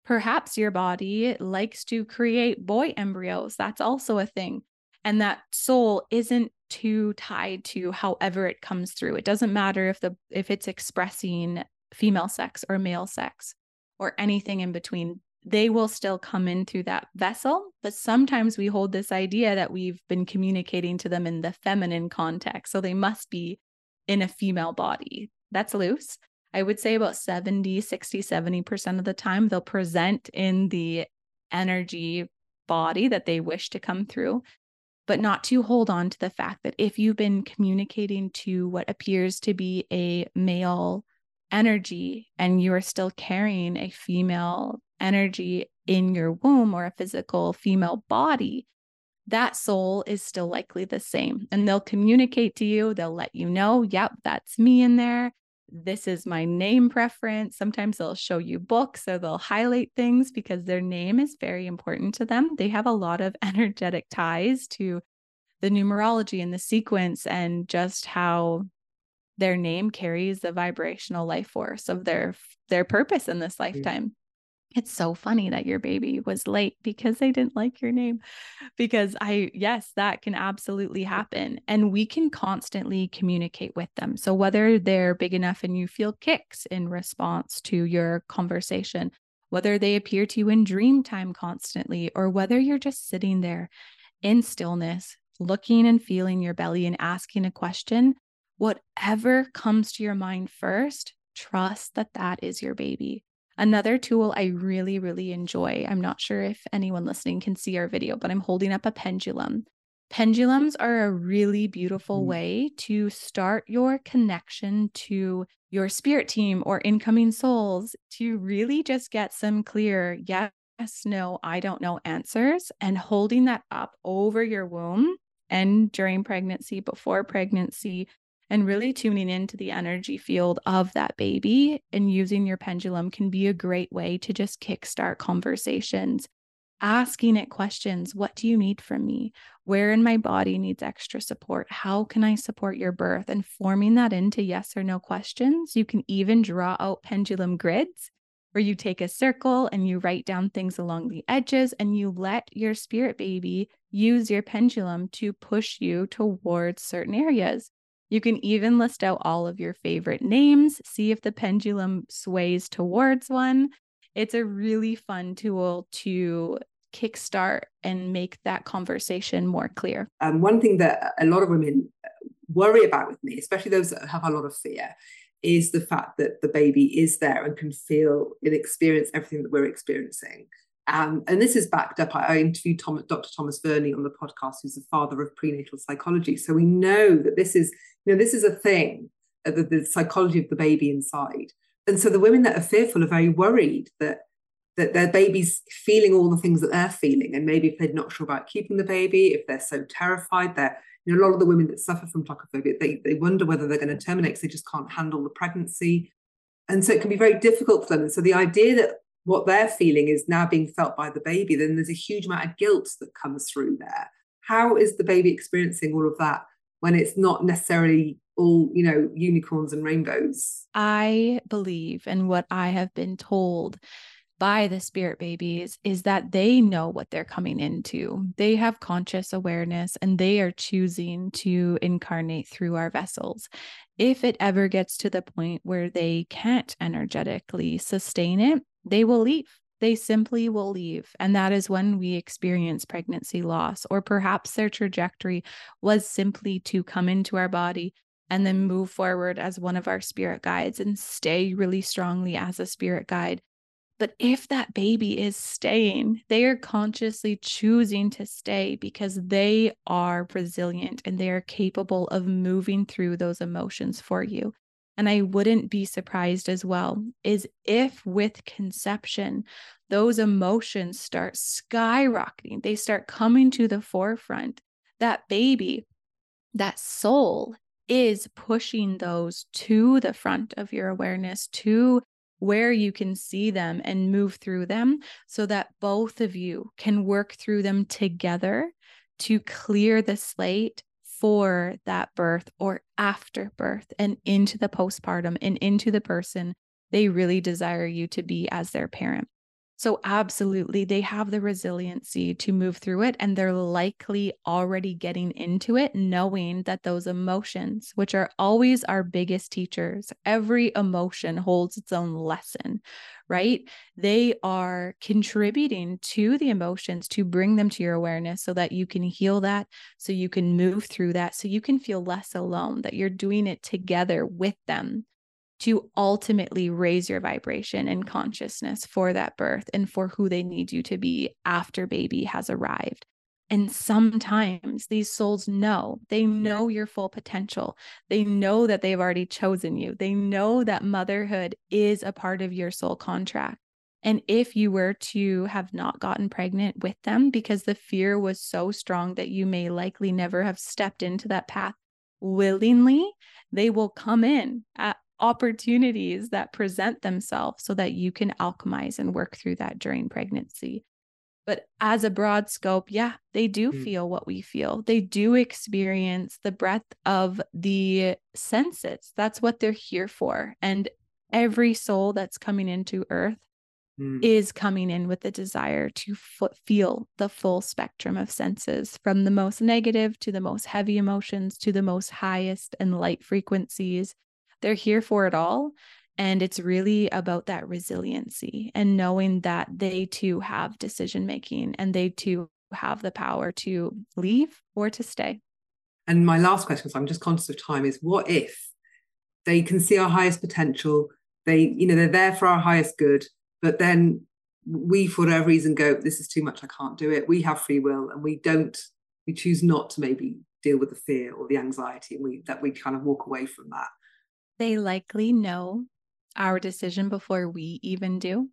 Perhaps your body likes to create boy embryos. That's also a thing. And that soul isn't too tied to however it comes through. It doesn't matter if the if it's expressing female sex or male sex or anything in between they will still come in through that vessel. But sometimes we hold this idea that we've been communicating to them in the feminine context. So they must be in a female body. That's loose. I would say about 70, 60, 70% of the time, they'll present in the energy body that they wish to come through, but not to hold on to the fact that if you've been communicating to what appears to be a male energy and you are still carrying a female energy in your womb or a physical female body, that soul is still likely the same. And they'll communicate to you, they'll let you know, yep, that's me in there. This is my name preference. Sometimes they'll show you books or they'll highlight things because their name is very important to them. They have a lot of [LAUGHS] energetic ties to the numerology and the sequence and just how their name carries the vibrational life force of their their purpose in this mm. lifetime it's so funny that your baby was late because they didn't like your name. Because I, yes, that can absolutely happen. And we can constantly communicate with them. So whether they're big enough and you feel kicks in response to your conversation, whether they appear to you in dream time constantly, or whether you're just sitting there in stillness, looking and feeling your belly and asking a question, whatever comes to your mind first, trust that that is your baby. Another tool I really, really enjoy. I'm not sure if anyone listening can see our video, but I'm holding up a pendulum. Pendulums are a really beautiful mm. way to start your connection to your spirit team or incoming souls to really just get some clear yes, no, I don't know answers and holding that up over your womb and during pregnancy, before pregnancy, and really tuning into the energy field of that baby and using your pendulum can be a great way to just kickstart conversations. Asking it questions What do you need from me? Where in my body needs extra support? How can I support your birth? And forming that into yes or no questions. You can even draw out pendulum grids where you take a circle and you write down things along the edges and you let your spirit baby use your pendulum to push you towards certain areas. You can even list out all of your favorite names, see if the pendulum sways towards one. It's a really fun tool to kickstart and make that conversation more clear. Um, one thing that a lot of women worry about with me, especially those that have a lot of fear, is the fact that the baby is there and can feel and experience everything that we're experiencing. Um, and this is backed up. I, interviewed Tom, Dr. Thomas Verny on the podcast, who's the father of prenatal psychology. So we know that this is, you know, this is a thing, uh, the, the psychology of the baby inside. And so the women that are fearful are very worried that that their baby's feeling all the things that they're feeling. And maybe if they're not sure about keeping the baby, if they're so terrified, they're, you know, a lot of the women that suffer from tocophobia, they, they wonder whether they're going to terminate because they just can't handle the pregnancy. And so it can be very difficult for them. And so the idea that what they're feeling is now being felt by the baby, then there's a huge amount of guilt that comes through there. How is the baby experiencing all of that when it's not necessarily all, you know, unicorns and rainbows? I believe, and what I have been told, by the spirit babies is that they know what they're coming into. They have conscious awareness and they are choosing to incarnate through our vessels. If it ever gets to the point where they can't energetically sustain it, they will leave. They simply will leave. And that is when we experience pregnancy loss, or perhaps their trajectory was simply to come into our body and then move forward as one of our spirit guides and stay really strongly as a spirit guide but if that baby is staying, they are consciously choosing to stay because they are resilient and they are capable of moving through those emotions for you. And I wouldn't be surprised as well is if with conception, those emotions start skyrocketing, they start coming to the forefront. That baby, that soul is pushing those to the front of your awareness, to where you can see them and move through them so that both of you can work through them together to clear the slate for that birth or after birth and into the postpartum and into the person they really desire you to be as their parent. So, absolutely, they have the resiliency to move through it, and they're likely already getting into it, knowing that those emotions, which are always our biggest teachers, every emotion holds its own lesson, right? They are contributing to the emotions to bring them to your awareness so that you can heal that, so you can move through that, so you can feel less alone, that you're doing it together with them to ultimately raise your vibration and consciousness for that birth and for who they need you to be after baby has arrived. And sometimes these souls know, they know your full potential. They know that they've already chosen you. They know that motherhood is a part of your soul contract. And if you were to have not gotten pregnant with them because the fear was so strong that you may likely never have stepped into that path willingly, they will come in at opportunities that present themselves so that you can alchemize and work through that during pregnancy. But as a broad scope, yeah, they do mm. feel what we feel. They do experience the breadth of the senses. That's what they're here for. And every soul that's coming into earth mm. is coming in with the desire to f- feel the full spectrum of senses from the most negative to the most heavy emotions to the most highest and light frequencies they're here for it all. And it's really about that resiliency and knowing that they too have decision making and they too have the power to leave or to stay. And my last question, so I'm just conscious of time, is what if they can see our highest potential? They, you know, they're there for our highest good, but then we, for whatever reason, go, this is too much, I can't do it. We have free will and we don't, we choose not to maybe deal with the fear or the anxiety and we that we kind of walk away from that they likely know our decision before we even do.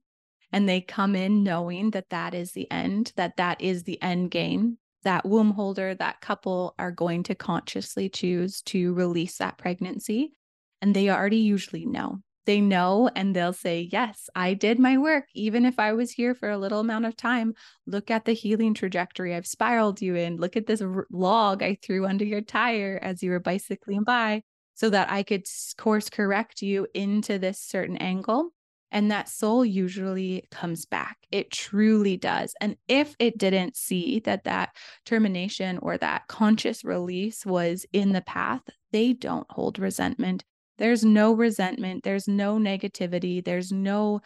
And they come in knowing that that is the end, that that is the end game. That womb holder, that couple are going to consciously choose to release that pregnancy. And they already usually know. They know and they'll say, Yes, I did my work. Even if I was here for a little amount of time, look at the healing trajectory I've spiraled you in. Look at this log I threw under your tire as you were bicycling by so that I could course correct you into this certain angle. And that soul usually comes back. It truly does. And if it didn't see that that termination or that conscious release was in the path, they don't hold resentment. There's no resentment, there's no negativity, there's no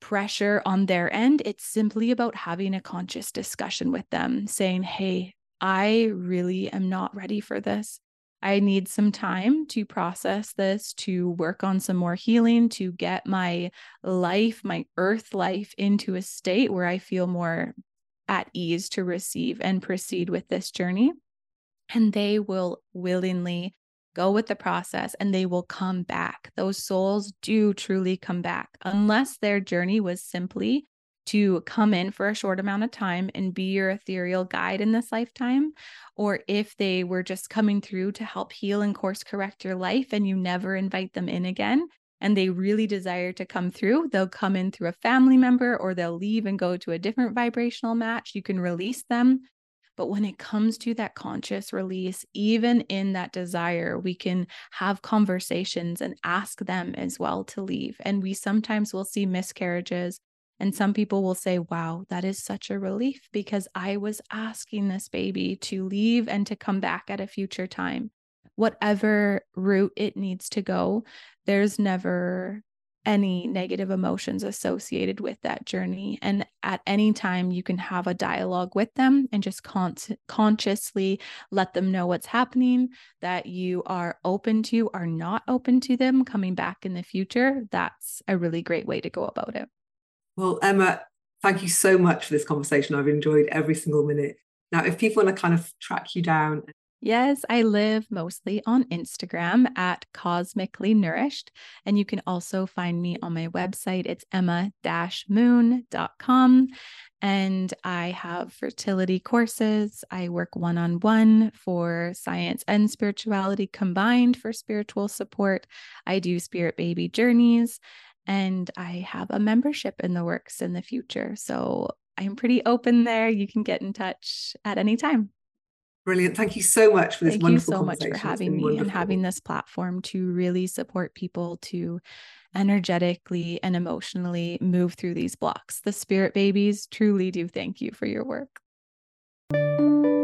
pressure on their end. It's simply about having a conscious discussion with them, saying, Hey, I really am not ready for this. I need some time to process this, to work on some more healing, to get my life, my earth life into a state where I feel more at ease to receive and proceed with this journey. And they will willingly go with the process and they will come back. Those souls do truly come back, unless their journey was simply to come in for a short amount of time and be your ethereal guide in this lifetime, or if they were just coming through to help heal and course correct your life and you never invite them in again. And they really desire to come through, they'll come in through a family member or they'll leave and go to a different vibrational match. You can release them. But when it comes to that conscious release, even in that desire, we can have conversations and ask them as well to leave. And we sometimes will see miscarriages And some people will say, wow, that is such a relief because I was asking this baby to leave and to come back at a future time. Whatever route it needs to go, there's never any negative emotions associated with that journey. And at any time, you can have a dialogue with them and just con- consciously let them know what's happening, that you are open to or not open to them coming back in the future. That's a really great way to go about it. Well, Emma, thank you so much for this conversation. I've enjoyed every single minute. Now, if people want to kind of track you down Yes, I live mostly on Instagram at cosmically nourished. And you can also find me on my website. It's emma moon.com. And I have fertility courses. I work one on one for science and spirituality combined for spiritual support. I do spirit baby journeys. And I have a membership in the works in the future. So I'm pretty open there. You can get in touch at any time. Brilliant. Thank you so much for this Thank wonderful you so much for having me wonderful. and having this platform to really support people to energetically and emotionally move through these blocks. The spirit babies truly do thank you for your work.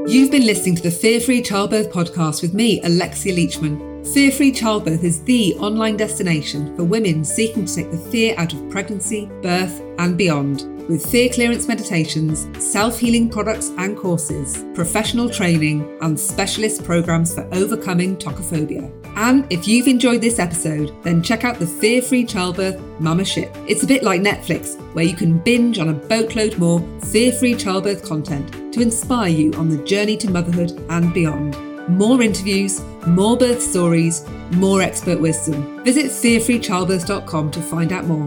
You've been listening to the Fear Free Childbirth podcast with me, Alexia Leachman. Fear Free Childbirth is the online destination for women seeking to take the fear out of pregnancy, birth, and beyond with fear clearance meditations, self healing products and courses, professional training, and specialist programs for overcoming tocophobia. And if you've enjoyed this episode, then check out the Fear Free Childbirth Mama Ship. It's a bit like Netflix, where you can binge on a boatload more fear free childbirth content to inspire you on the journey to motherhood and beyond. More interviews, more birth stories, more expert wisdom. Visit fearfreechildbirth.com to find out more.